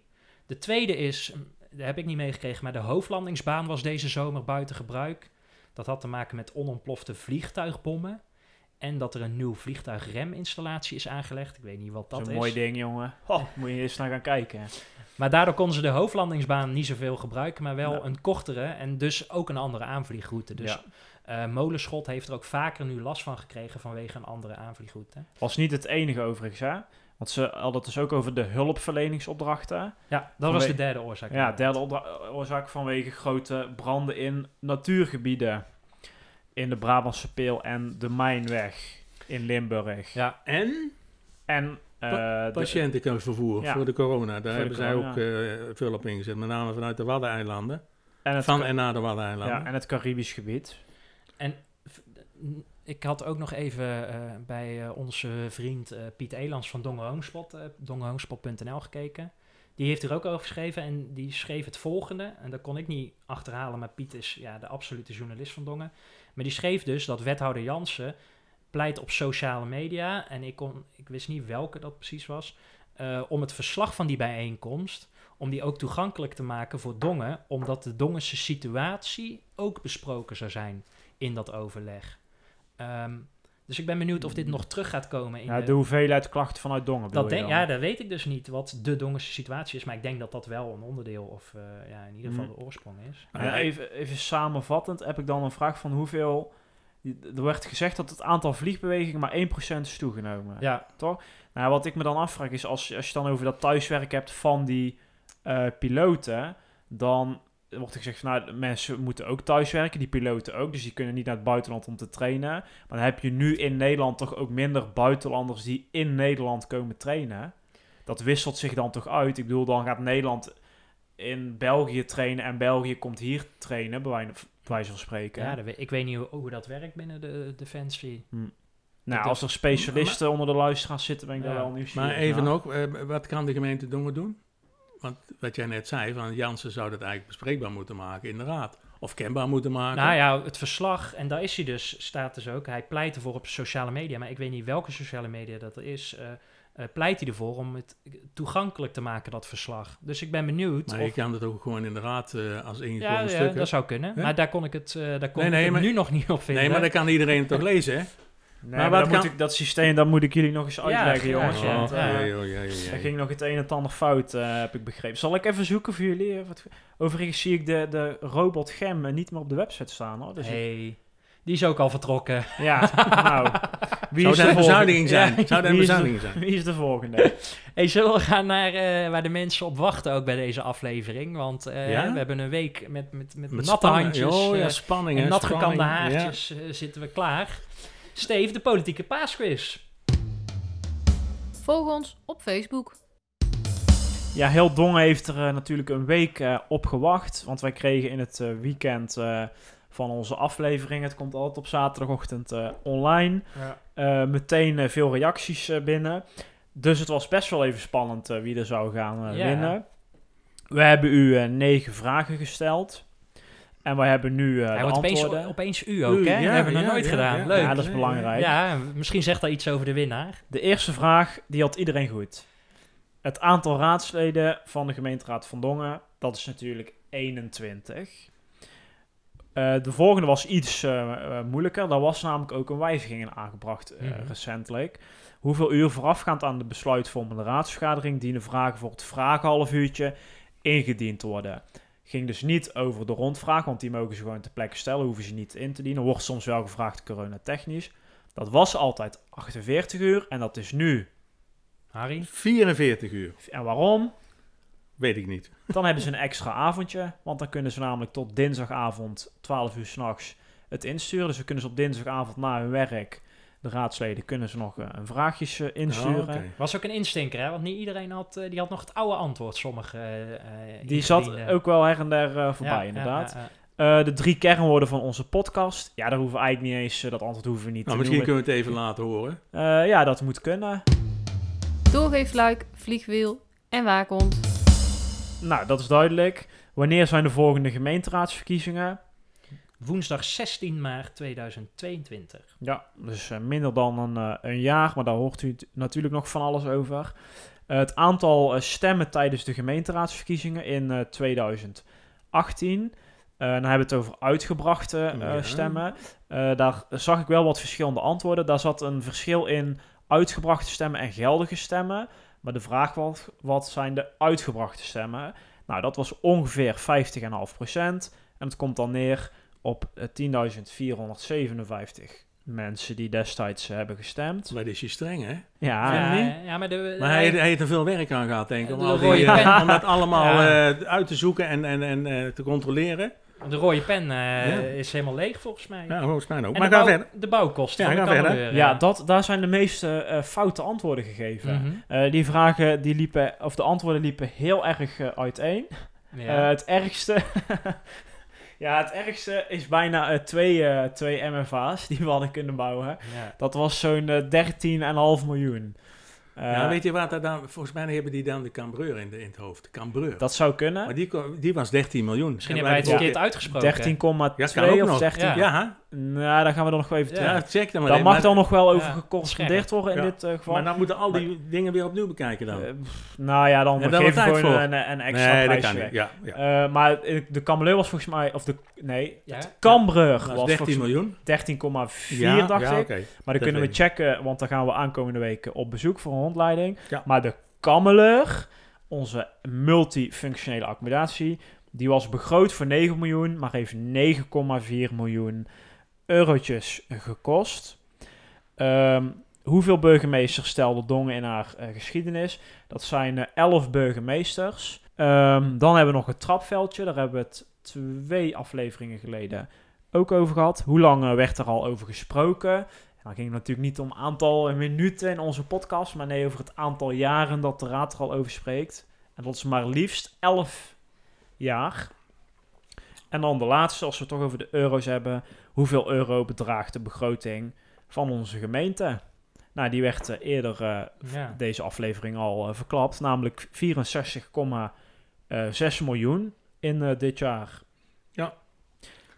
De tweede is, mm, daar heb ik niet meegekregen, maar de hoofdlandingsbaan was deze zomer buiten gebruik. Dat had te maken met onontplofte vliegtuigbommen. En dat er een nieuw vliegtuigreminstallatie is aangelegd. Ik weet niet wat Dat dat is een mooi ding, jongen. Oh, moet je eens naar gaan kijken. Maar daardoor konden ze de hoofdlandingsbaan niet zoveel gebruiken, maar wel een kortere en dus ook een andere aanvliegroute. Dus Ja. Eh, Molenschot heeft er ook vaker nu last van gekregen vanwege een andere aanvliegroute. Was niet het enige overigens, hè? Want ze hadden het dus ook over de hulpverleningsopdrachten. Ja, dat was de derde oorzaak. Ja, derde oorzaak vanwege grote branden in natuurgebieden. In de Brabantse Peel en de Mijnweg in Limburg. Ja, En En eh, de- patiëntenvervoer Ja. voor de corona. Daar Voor hebben zij ook eh, veel op ingezet. Met name vanuit de Waddeneilanden. En het, van en naar de Waddeneilanden. ja, en het Caribisch gebied. Ik had ook nog even eh, bij eh, onze vriend eh, Piet Elans van Donge Homespot, gekeken. Die heeft er ook over geschreven en die schreef het volgende. En dat kon ik niet achterhalen, maar Piet is ja, de absolute journalist van Dongen. Maar die schreef dus dat wethouder Jansen pleit op sociale media, en ik, kon, ik wist niet welke dat precies was, om het verslag van die bijeenkomst, om die ook toegankelijk te maken voor Dongen, omdat de Dongense situatie ook besproken zou zijn in dat overleg. Ehm, dus ik ben benieuwd of dit nog terug gaat komen in Ja, de, de hoeveelheid klachten vanuit Dongen bedoel dat je denk, ja, dat weet ik dus niet wat de Dongense situatie is. Maar ik denk dat dat wel een onderdeel of eh, ja, in ieder geval Mhm. de oorsprong is. Ja, even, even samenvattend heb ik dan een vraag van hoeveel... Er werd gezegd dat het aantal vliegbewegingen maar 1% is toegenomen. Ja, Nou, wat ik me dan afvraag is, als, als je dan over dat thuiswerk hebt van die eh, piloten, dan wordt er gezegd van, nou, de mensen moeten ook thuiswerken, die piloten ook, dus die kunnen niet naar het buitenland om te trainen. Maar dan heb je nu in Nederland toch ook minder buitenlanders die in Nederland komen trainen. Dat wisselt zich dan toch uit. Ik bedoel, dan gaat Nederland in België trainen en België komt hier trainen, bij wijze- van spreken. ja dat weet- ik weet niet hoe, hoe dat werkt binnen de Defensie. nou, dat- als er specialisten onder de luisteraars zitten, ben ik daar Ja. wel nieuwsgierig Maar even naar. nog, eh, wat kan de gemeente Dongen doen? Want wat jij net zei, van Jansen zou dat eigenlijk bespreekbaar moeten maken in de raad. Of kenbaar moeten maken. Nou ja, het verslag, en daar is hij dus, staat dus ook. Hij pleit ervoor op sociale media, maar ik weet niet welke sociale media dat er is. eh, eh, pleit hij ervoor om het toegankelijk te maken, dat verslag. Dus ik ben benieuwd maar of... je kan het ook gewoon in de raad eh, als ingevulde ja, ja, stukken. dat zou kunnen. Maar daar kon ik het, daar kon Nee, ik nee, het maar- nu nog niet op vinden. nee, maar dan kan iedereen het toch lezen, hè? Nee, Maar kan- moet ik, dat systeem, dat moet ik jullie nog eens Ja, uitleggen, jongens. ja. want, Ja. eh, jee, jee, Er ging nog het een en het ander fout, eh, heb ik begrepen. Zal ik even zoeken voor jullie? eh, Wat, overigens zie ik de, de robot Gem niet meer op de website staan, hoor. Dus ik- die is ook al vertrokken. ja, nou. Wie Zou is dat de bezuiniging zijn? Ja, Zou dat een bezuiniging zijn? Wie is de volgende? Hey, zullen we gaan naar waar de mensen op wachten ook bij deze aflevering? Want Ja? we hebben een week met, met, met, Met natte spanning. handjes Oh ja, spanning. en natgekamde ja. haartjes zitten we klaar. Steve, de politieke paasquiz. Volg ons op Facebook. Ja, heel Dongen heeft er eh, natuurlijk een week eh, op gewacht. Want wij kregen in het eh, weekend eh, van onze aflevering, het komt altijd op zaterdagochtend eh, online, eh, meteen veel reacties binnen. Dus het was best wel even spannend wie er zou gaan Ja. winnen. We hebben u negen vragen gesteld. En wij hebben nu eh, de opeens, antwoorden. opeens u ook, U, hè? ja, dat hebben we nog ja, nooit ja, gedaan. ja. Leuk. Ja, dat is belangrijk. Ja, misschien zegt dat iets over de winnaar. De eerste vraag, die had iedereen goed. Het aantal raadsleden van de gemeenteraad van Dongen, dat is natuurlijk 21. Eh, de volgende was iets eh, moeilijker. Daar was namelijk ook een wijziging in aangebracht eh, Mhm. recentelijk. Hoeveel uur voorafgaand aan de besluitvormende raadsvergadering dienen vragen voor het vragenhalfuurtje ingediend worden? Ging dus niet over de rondvraag, want die mogen ze gewoon ter plekke stellen, hoeven ze niet in te dienen. Wordt soms wel gevraagd coronatechnisch. Dat was altijd 48 uur en dat is nu. Harry? 44 uur. En waarom? Weet ik niet. Dan hebben ze een extra avondje, want dan kunnen ze namelijk tot dinsdagavond 12 uur s'nachts het insturen. Dus we kunnen ze op dinsdagavond na hun werk, de raadsleden, kunnen ze nog eh, een vraagjes eh, insturen. Oh. Was ook een instinker, hè? Want niet iedereen had, eh, die had nog het oude antwoord. Sommige eh, eh, Die zat ook wel her en der voorbij, Ja, inderdaad. ja, ja, ja. Eh, de drie kernwoorden van onze podcast. Ja, daar hoeven we eigenlijk niet eens, dat antwoord hoeven we niet Nou, te misschien noemen. kunnen we het even laten horen. Eh, ja, dat moet kunnen. Doorgeefluik, vliegwiel en waakhond. Nou, dat is duidelijk. Wanneer zijn de volgende gemeenteraadsverkiezingen? Woensdag 16 maart 2022. Ja, dus eh, minder dan een, eh, een jaar, maar daar hoort u natuurlijk nog van alles over. Eh, het aantal stemmen tijdens de gemeenteraadsverkiezingen in eh, 2018. Eh, dan hebben we het over uitgebrachte Ja. stemmen. Daar zag ik wel wat verschillende antwoorden. Daar zat een verschil in uitgebrachte stemmen en geldige stemmen. Maar de vraag was, wat zijn de uitgebrachte stemmen? Nou, dat was ongeveer 50,5%. En het komt dan neer op eh, 10.457 mensen die destijds eh, hebben gestemd. Maar dit is je streng, hè? Ja, Ja, maar, de, Maar hij, hij heeft er veel werk aan gehad, denk ik. Om, De al die, eh, om dat allemaal Ja. eh, uit te zoeken en, en, en eh, te controleren. de rode pen eh, Ja. is helemaal leeg volgens mij. Ja, volgens mij ook. En maar de, ga bouw- verder. de bouwkosten Ja, ga verder. ja dat, daar zijn de meeste eh, foute antwoorden gegeven. Mhm. Eh, die vragen, die liepen, of de antwoorden liepen heel erg eh, uiteen. Ja. Eh, het ergste Ja, het ergste is bijna eh, twee, eh, twee MFA's die we hadden kunnen bouwen. Ja. Dat was zo'n eh 13,5 miljoen. Eh, ja, weet je wat dat dan... Volgens mij hebben die dan de Cambreur in, de, in het hoofd. De Cambreur. dat zou kunnen. Maar die, die was 13 miljoen. Misschien En hebben wij het verkeerd uitgesproken. 13,2 Ja, of nog. 13. Ja. Ja, Nou, daar gaan we dan nog wel even Ja. check dan maar Daar even. mag Maar- dan nog wel over Ja, gecorrespondeerd worden in Ja. dit eh, geval. Maar dan moeten al die dingen weer opnieuw bekijken dan. Eh, pff, nou ja, dan geef je tijd gewoon voor. een, een extra nee, dat prijsje kan weg. niet. Ja, ja. Eh, maar de Cambreur was volgens mij, of de, nee, Ja. Cambreur Dat was was 13 volgens mij miljoen. 13,4 ja, dacht ja, ik. oké. Maar dan kunnen we ik. checken, want dan gaan we aankomende weken op bezoek voor een rondleiding. Ja. Maar de Kammeleur, onze multifunctionele accommodatie, die was begroot voor 9 miljoen, maar heeft 9,4 miljoen eurotjes gekost. Ehm, hoeveel burgemeesters stelde Dongen in haar eh, geschiedenis? Dat zijn eh, 11 burgemeesters. Ehm, dan hebben we nog het trapveldje, daar hebben we het twee afleveringen geleden ook over gehad. Hoe lang eh, werd er al over gesproken? En dan ging natuurlijk niet om aantal minuten in onze podcast, maar nee over het aantal jaren dat de raad er al over spreekt. En dat is maar liefst 11 jaar. En dan de laatste, als we het toch over de euro's hebben. Hoeveel euro bedraagt de begroting van onze gemeente? Nou, die werd eh, eerder eh, Ja. deze aflevering al eh, verklapt, namelijk 64,6 miljoen in dit jaar. Ja.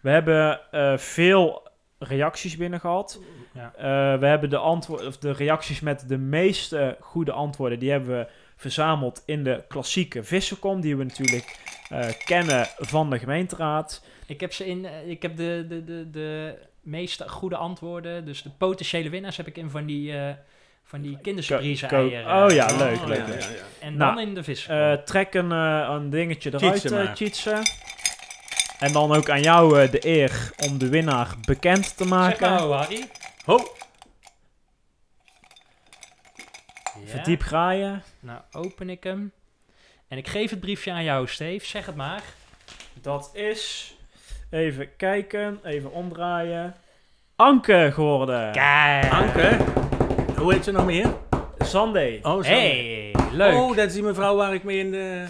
We hebben veel reacties binnen gehad. Ja. Eh, we hebben de, antwo- of de reacties met de meeste goede antwoorden, die hebben we verzameld in de klassieke vissenkom, die we natuurlijk eh, kennen van de gemeenteraad. Ik heb ze in, eh, ik heb de, de, de, de meeste goede antwoorden, dus de potentiële winnaars heb ik in van die, eh van die kindersurprise eieren. oh ja, leuk, Oh, leuk. ja, ja, ja. En Nou, dan in de vis. Eh, trek een, eh, een dingetje eruit, Cheatsen. En dan ook aan jou eh, de eer om de winnaar bekend te zeg maken. nou, Harry. Ho, Ja. Verdiep graaien. Nou, open ik hem. En ik geef het briefje aan jou, Steve. Zeg het maar. Dat is, even kijken, even omdraaien. Anke geworden. Kijk. Anke. Hoe heet ze nog meer? Sunday. Oh, zo. Hey, leuk. Oh, dat is die mevrouw waar ik mee in de...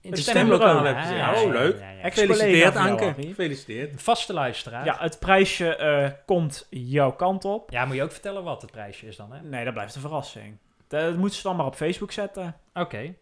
in het stemlokaal heb gezien. Oh, leuk. Gefeliciteerd, Anke. Gefeliciteerd. Vaste luisteraar. Ja, het prijsje eh, komt jouw kant op. Ja, moet je ook vertellen wat het prijsje is dan, hè? Nee, dat blijft een verrassing. Dat moeten ze dan maar op Facebook zetten. Oké. ik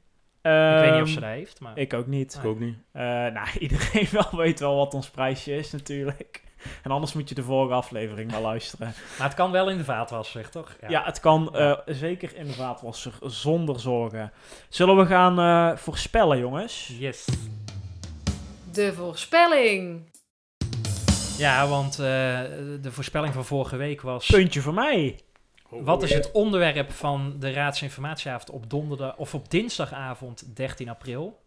weet niet of Ehm, ze dat heeft, maar... Ik ook niet. Ik ook niet. Eh, nou, iedereen wel weet wel wat ons prijsje is natuurlijk. En anders moet je de vorige aflevering maar luisteren. Maar het kan wel in de vaatwasser, toch? Ja, het kan eh, zeker in de vaatwasser zonder zorgen. Zullen we gaan eh, voorspellen, jongens? Yes. De voorspelling. Ja, want eh, de voorspelling van vorige week was... Puntje voor mij. Wat is het onderwerp van de raadsinformatieavond op donderdag of op dinsdagavond 13 april?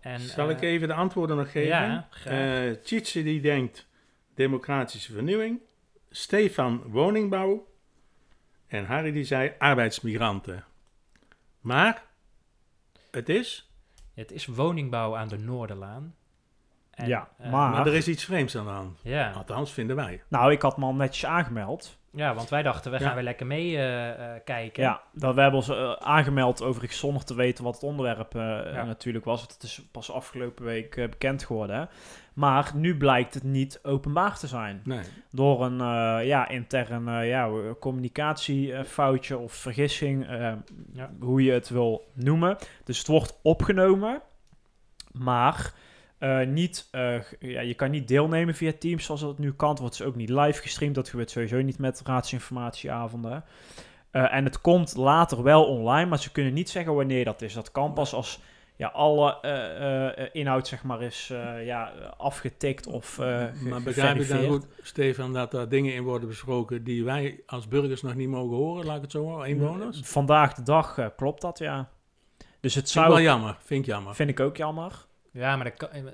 En, Zal ik eh, even de antwoorden nog geven? Ja, graag. Eh Tjitse die denkt democratische vernieuwing. Stefan woningbouw. En Harry die zei arbeidsmigranten. Maar het is... Het is woningbouw aan de Noorderlaan. En, Ja, eh, maar- Maar er is iets vreemds aan de hand. Ja. Althans, vinden wij. Nou, ik had me al netjes aangemeld. Ja, want wij dachten, we Ja. gaan weer lekker mee eh, eh, kijken. Ja, dat we hebben ons eh, aangemeld overigens zonder te weten wat het onderwerp eh, Ja. natuurlijk was. Het is pas afgelopen week bekend geworden. hè. Maar nu blijkt het niet openbaar te zijn. Nee. Door een eh, ja, intern eh, ja, communicatiefoutje of vergissing, eh, Ja. hoe je het wil noemen. Dus het wordt opgenomen, maar eh, niet, eh, ja, je kan niet deelnemen via Teams zoals dat nu kan. Het wordt dus ook niet live gestreamd. Dat gebeurt sowieso niet met raadsinformatieavonden. Eh, en het komt later wel online, maar ze kunnen niet zeggen wanneer dat is. Dat kan pas als ja, alle inhoud zeg maar is ja, afgetikt of Maar begrijp ik dan goed, Stefan, dat er dingen in worden besproken die wij als burgers nog niet mogen horen? Laat ik het zo houden, inwoners? Vandaag de dag klopt dat, ja. Dus het Vind ik wel zou... jammer. Vind ik jammer. Vind ik ook jammer. Ja, maar dat kan, eh, eh,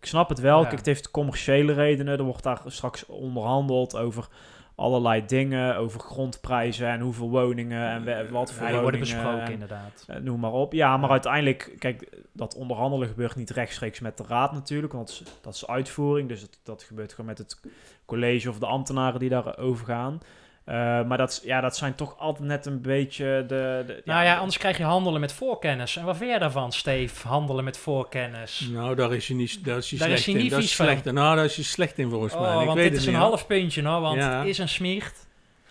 Ik snap het wel. Ja. Kijk, het heeft commerciële redenen. Er wordt daar straks onderhandeld over allerlei dingen. Over grondprijzen en hoeveel woningen en we- wat voor ja, die worden besproken en, inderdaad. eh, noem maar op. Ja, maar uiteindelijk, kijk, dat onderhandelen gebeurt niet rechtstreeks met de raad natuurlijk. Want dat is, dat uitvoering. Dus het, dat gebeurt gewoon met het college of de ambtenaren die daarover gaan. Eh, maar dat, is- ja, dat zijn toch altijd net een beetje de... de Nou ja, anders krijg je handelen met voorkennis. En wat vind jij daarvan, Steve? Handelen met voorkennis. Nou, daar is je niet, daar is je Daar slecht is hij in. niet Dat is vies van. slecht. in. Nou, daar is je slecht in volgens mij. Oh, Ik want weet dit het is een half puntje, hoor. Want Ja. het is een smiert.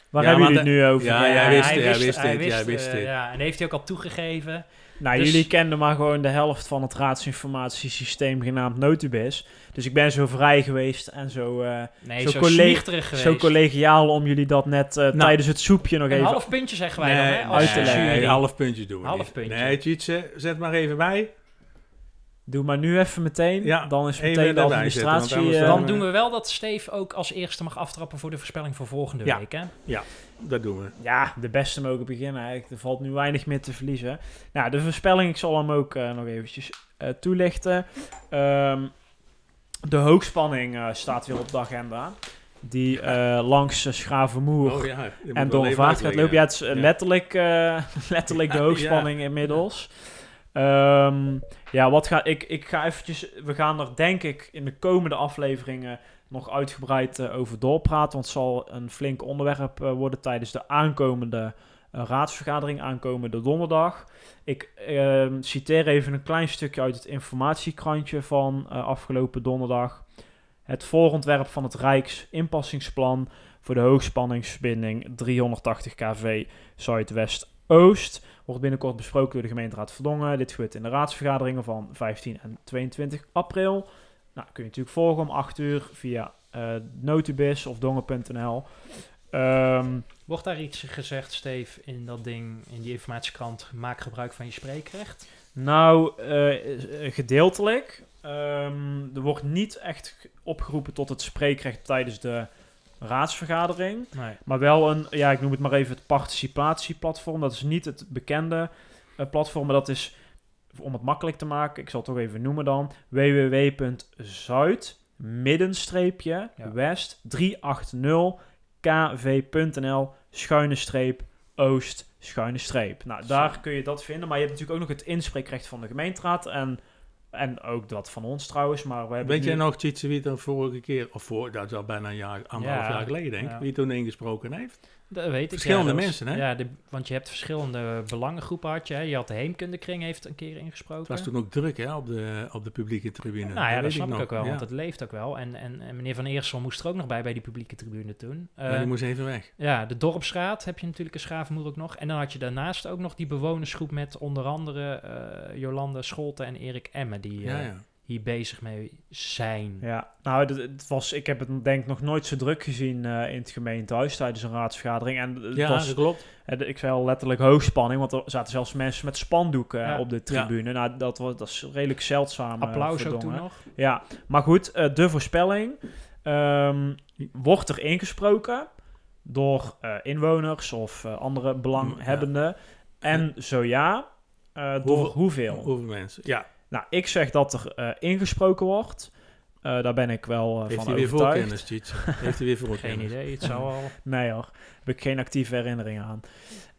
Waar Ja, hebben jullie het nu over? ja, jij wist hij het, jij wist hij het, jij wist eh, het. Ja, en heeft hij ook al toegegeven. Nou, Dus- jullie kenden maar gewoon de helft van het raadsinformatiesysteem genaamd Notibis. Dus ik ben zo vrij geweest en zo, eh, Nee, Zo geweest. zo collegiaal om jullie dat net eh, tijdens het soepje nog Een even... half puntje zeggen wij Nee, dan, hè? Als uit te leggen. nee, jury. half puntje doen we Half niet. puntje. Nee, Tjitse, zet maar even bij. Doe maar nu even meteen. Ja, dan is meteen de administratie... eh, dan- Dan doen we wel dat Steve ook als eerste mag aftrappen voor de voorspelling voor volgende Ja. week, hè? Dat doen we. Ja, de beste mogen beginnen eigenlijk. Er valt nu weinig meer te verliezen. Nou, de voorspelling, ik zal hem ook eh, nog eventjes eh, toelichten. Ehm, de hoogspanning eh, staat weer op de agenda. Die eh, langs uh, Schravenmoer Oh ja, en wel door een even vaart gaat lopen. Ja, het is eh, Ja. letterlijk, eh, letterlijk de Ja, hoogspanning inmiddels. Ehm, ja, wat ga ik... Ik ga eventjes... We gaan er denk ik in de komende afleveringen nog uitgebreid eh, over doorpraten. Want het zal een flink onderwerp eh, worden tijdens de aankomende eh, raadsvergadering, aankomende donderdag. Ik ehm, citeer even een klein stukje uit het informatiekrantje van afgelopen donderdag. Het voorontwerp van het Rijks inpassingsplan voor de hoogspanningsverbinding 380 kV Zuidwest-Oost wordt binnenkort besproken door de gemeenteraad Verdongen. Dit gebeurt in de raadsvergaderingen van 15 en 22 april. Nou, kun je natuurlijk volgen om 8 uur via eh Notibis of dongen.nl. Ehm, Wordt daar iets gezegd, Steve, in dat ding, in die informatiekrant, maak gebruik van je spreekrecht? nou, eh, eh, gedeeltelijk. Ehm, er wordt niet echt ge- opgeroepen tot het spreekrecht tijdens de raadsvergadering. Nee. Maar wel een, ja, ik noem het maar even het participatieplatform. Dat is niet het bekende eh, platform, maar dat is, om het makkelijk te maken, ik zal het toch even noemen dan, www.zuid, middenstreepje, Ja. west, 380 kv.nl, schuine streep, oost, schuine streep. Nou, daar kun je dat vinden, maar je hebt natuurlijk ook nog het inspreekrecht van de gemeenteraad en, en ook dat van ons trouwens, maar we hebben Weet nu- jij nog, Tjitse, wie vorige keer, of voor, dat is al bijna een jaar, anderhalf Ja, jaar geleden denk ik, ja. wie toen ingesproken heeft? Dat weet ik. Verschillende ja, dat mensen, hè? Ja, de, want je hebt verschillende belangengroepen had je. hè. Je had de Heemkundekring heeft een keer ingesproken. Het was toen ook druk hè, op, de, op de publieke tribune. Nou ja, dat, weet snap ik ook wel, Ja. want het leeft ook wel. En, en, en meneer Van Eersel moest er ook nog bij, bij die publieke tribune toen. Maar Eh, die moest even weg. Ja, de Dorpsraad heb je natuurlijk in Schavenmoer ook nog. En dan had je daarnaast ook nog die bewonersgroep met onder andere eh, Jolande Scholten en Erik Emme, die Ja, eh, ja. Hier bezig mee zijn. Ja, nou, het, het was, ik heb het denk ik nog nooit zo druk gezien eh, in het gemeentehuis tijdens een raadsvergadering. En het Ja, was, dat klopt. eh, de- ik zei al letterlijk hoogspanning, want er zaten zelfs mensen met spandoeken Ja. op de tribune. Nou, dat, was, dat is redelijk zeldzaam. eh, Applaus ook toen nog. Ja, maar goed, eh, de voorspelling ehm, wordt er ingesproken door eh, inwoners of eh, andere belanghebbenden. En zo ja, eh, door Hoeveel- hoeveel? Hoeveel mensen? Ja, Nou, ik zeg dat er eh, ingesproken wordt. Eh, daar ben ik wel eh, heeft van hij weer overtuigd. voorkennis, Tjitse? Heeft hij weer voorkennis? Geen idee, het zou al... Nee hoor, heb ik geen actieve herinneringen aan.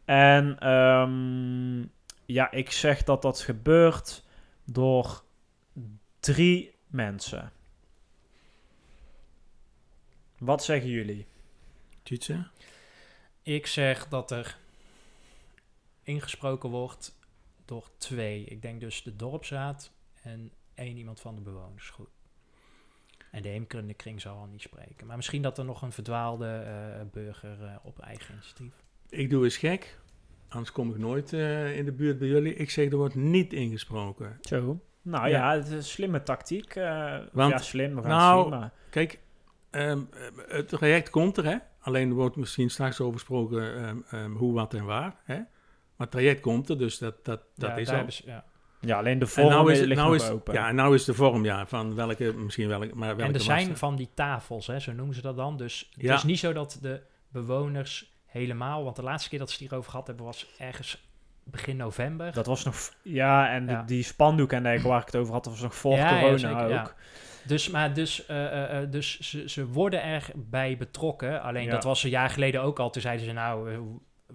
En ehm, ja, ik zeg dat dat gebeurt door drie mensen. Wat zeggen jullie? Tjitse? Ik zeg dat er ingesproken wordt door twee. Ik denk dus de dorpsraad en één iemand van de bewonersgroep. En de Heemkundekring zal al niet spreken. Maar misschien dat er nog een verdwaalde eh, burger eh, op eigen initiatief. Ik doe eens gek. Anders kom ik nooit eh, in de buurt bij jullie. Ik zeg, er wordt niet ingesproken. Zo. Nou Ja. ja, het is een slimme tactiek. eh, Want- ja, slim, we gaan nou, het zien. Maar Kijk, ehm, eh, het traject komt er, hè. Alleen er wordt misschien straks over gesproken ehm, ehm, hoe, wat en waar, hè. Maar het traject komt er, dus dat, dat, dat Ja, is al. ja. ja, alleen de En vorm nou is, het- ligt nou nog is, open. ja, en nou is de vorm, ja, van welke, misschien welke, maar welke En er zijn van die tafels, hè, zo noemen ze dat dan. Dus het Ja. is niet zo dat de bewoners helemaal... Want de laatste keer dat ze het hierover gehad hebben was ergens begin november. Dat was nog... Ja, en de- die spandoek en dergelijke waar ik het over had, dat was nog voor Ja, ja, corona zeker, ook. ja. Dus, maar dus, eh, eh, eh, dus ze, ze worden erbij betrokken. Alleen Ja. dat was een jaar geleden ook al. Toen zeiden ze nou,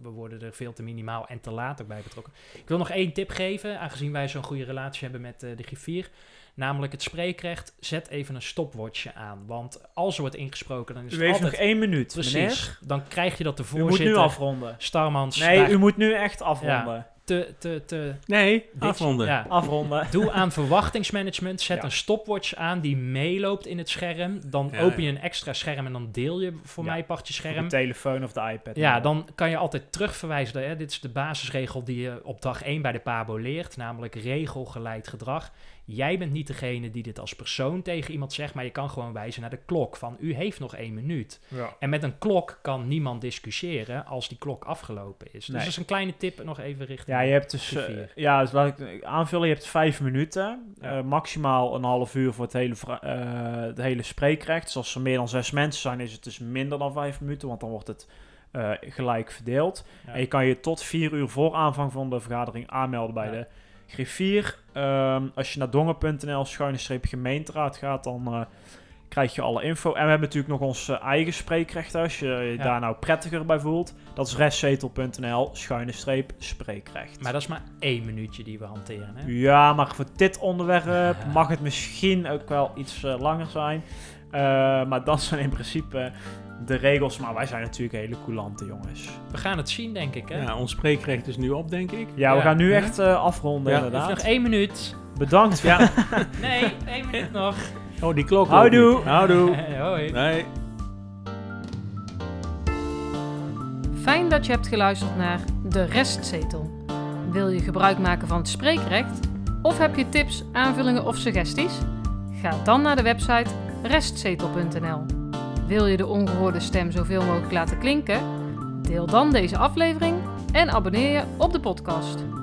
we worden er veel te minimaal en te laat ook bij betrokken. Ik wil nog één tip geven, aangezien wij zo'n goede relatie hebben met eh, de griffier. Namelijk het spreekrecht, zet even een stopwatchje aan. Want als er wordt ingesproken, dan is U het heeft nog altijd... één minuut, Precies, meneer. dan krijg je dat de U moet nu voorzitter, afronden. Starmans, Nee, u moet nu echt afronden. Te, te, te... Nee, afronden. Ja, Afronden. Doe aan verwachtingsmanagement, zet Ja. een stopwatch aan die meeloopt in het scherm. Dan Ja, open je een extra scherm en dan deel je voor Ja. mij part je Op scherm. de telefoon of de iPad. Ja, dan kan je altijd terugverwijzen. Hè? Dit is de basisregel die je op dag 1 bij de PABO leert, namelijk regelgeleid gedrag. Jij bent niet degene die dit als persoon tegen iemand zegt, maar je kan gewoon wijzen naar de klok van u heeft nog één minuut. Ja. En met een klok kan niemand discussiëren als die klok afgelopen is. Dus Nee. dat is een kleine tip nog even richting. Ja, je hebt dus, eh, ja, dus laat ik aanvullen, je hebt vijf minuten. Ja. Eh, maximaal een half uur voor het hele, eh, het hele spreekrecht. Dus als er meer dan zes mensen zijn, is het dus minder dan vijf minuten, want dan wordt het eh, gelijk verdeeld. Ja. En je kan je tot vier uur voor aanvang van de vergadering aanmelden bij de griffier. Ehm, als je naar dongen.nl schuine streep gemeenteraad gaat, dan eh, krijg je alle info. En we hebben natuurlijk nog ons eh, eigen spreekrecht. Als je je Ja. daar nou prettiger bij voelt, dat is restzetel.nl schuine streep spreekrecht. Maar dat is maar één minuutje die we hanteren. Hè? Ja, maar voor dit onderwerp mag het misschien ook wel iets eh, langer zijn. Eh, maar dat zijn in principe de regels. Maar wij zijn natuurlijk hele coulante jongens. We gaan het zien, denk ik. Hè? Ja, ons spreekrecht is nu op, denk ik. Ja, we Ja. gaan nu echt eh, afronden Ja. Inderdaad. nog één minuut. Bedankt. Ja. Nee, één minuut nog. Oh, die klok Houdoe. Houdoe. Hoi. Nee. Fijn dat je hebt geluisterd naar De Restzetel. Wil je gebruik maken van het spreekrecht? Of heb je tips, aanvullingen of suggesties? Ga dan naar de website restzetel.nl. Wil je de ongehoorde stem zoveel mogelijk laten klinken? Deel dan deze aflevering en abonneer je op de podcast.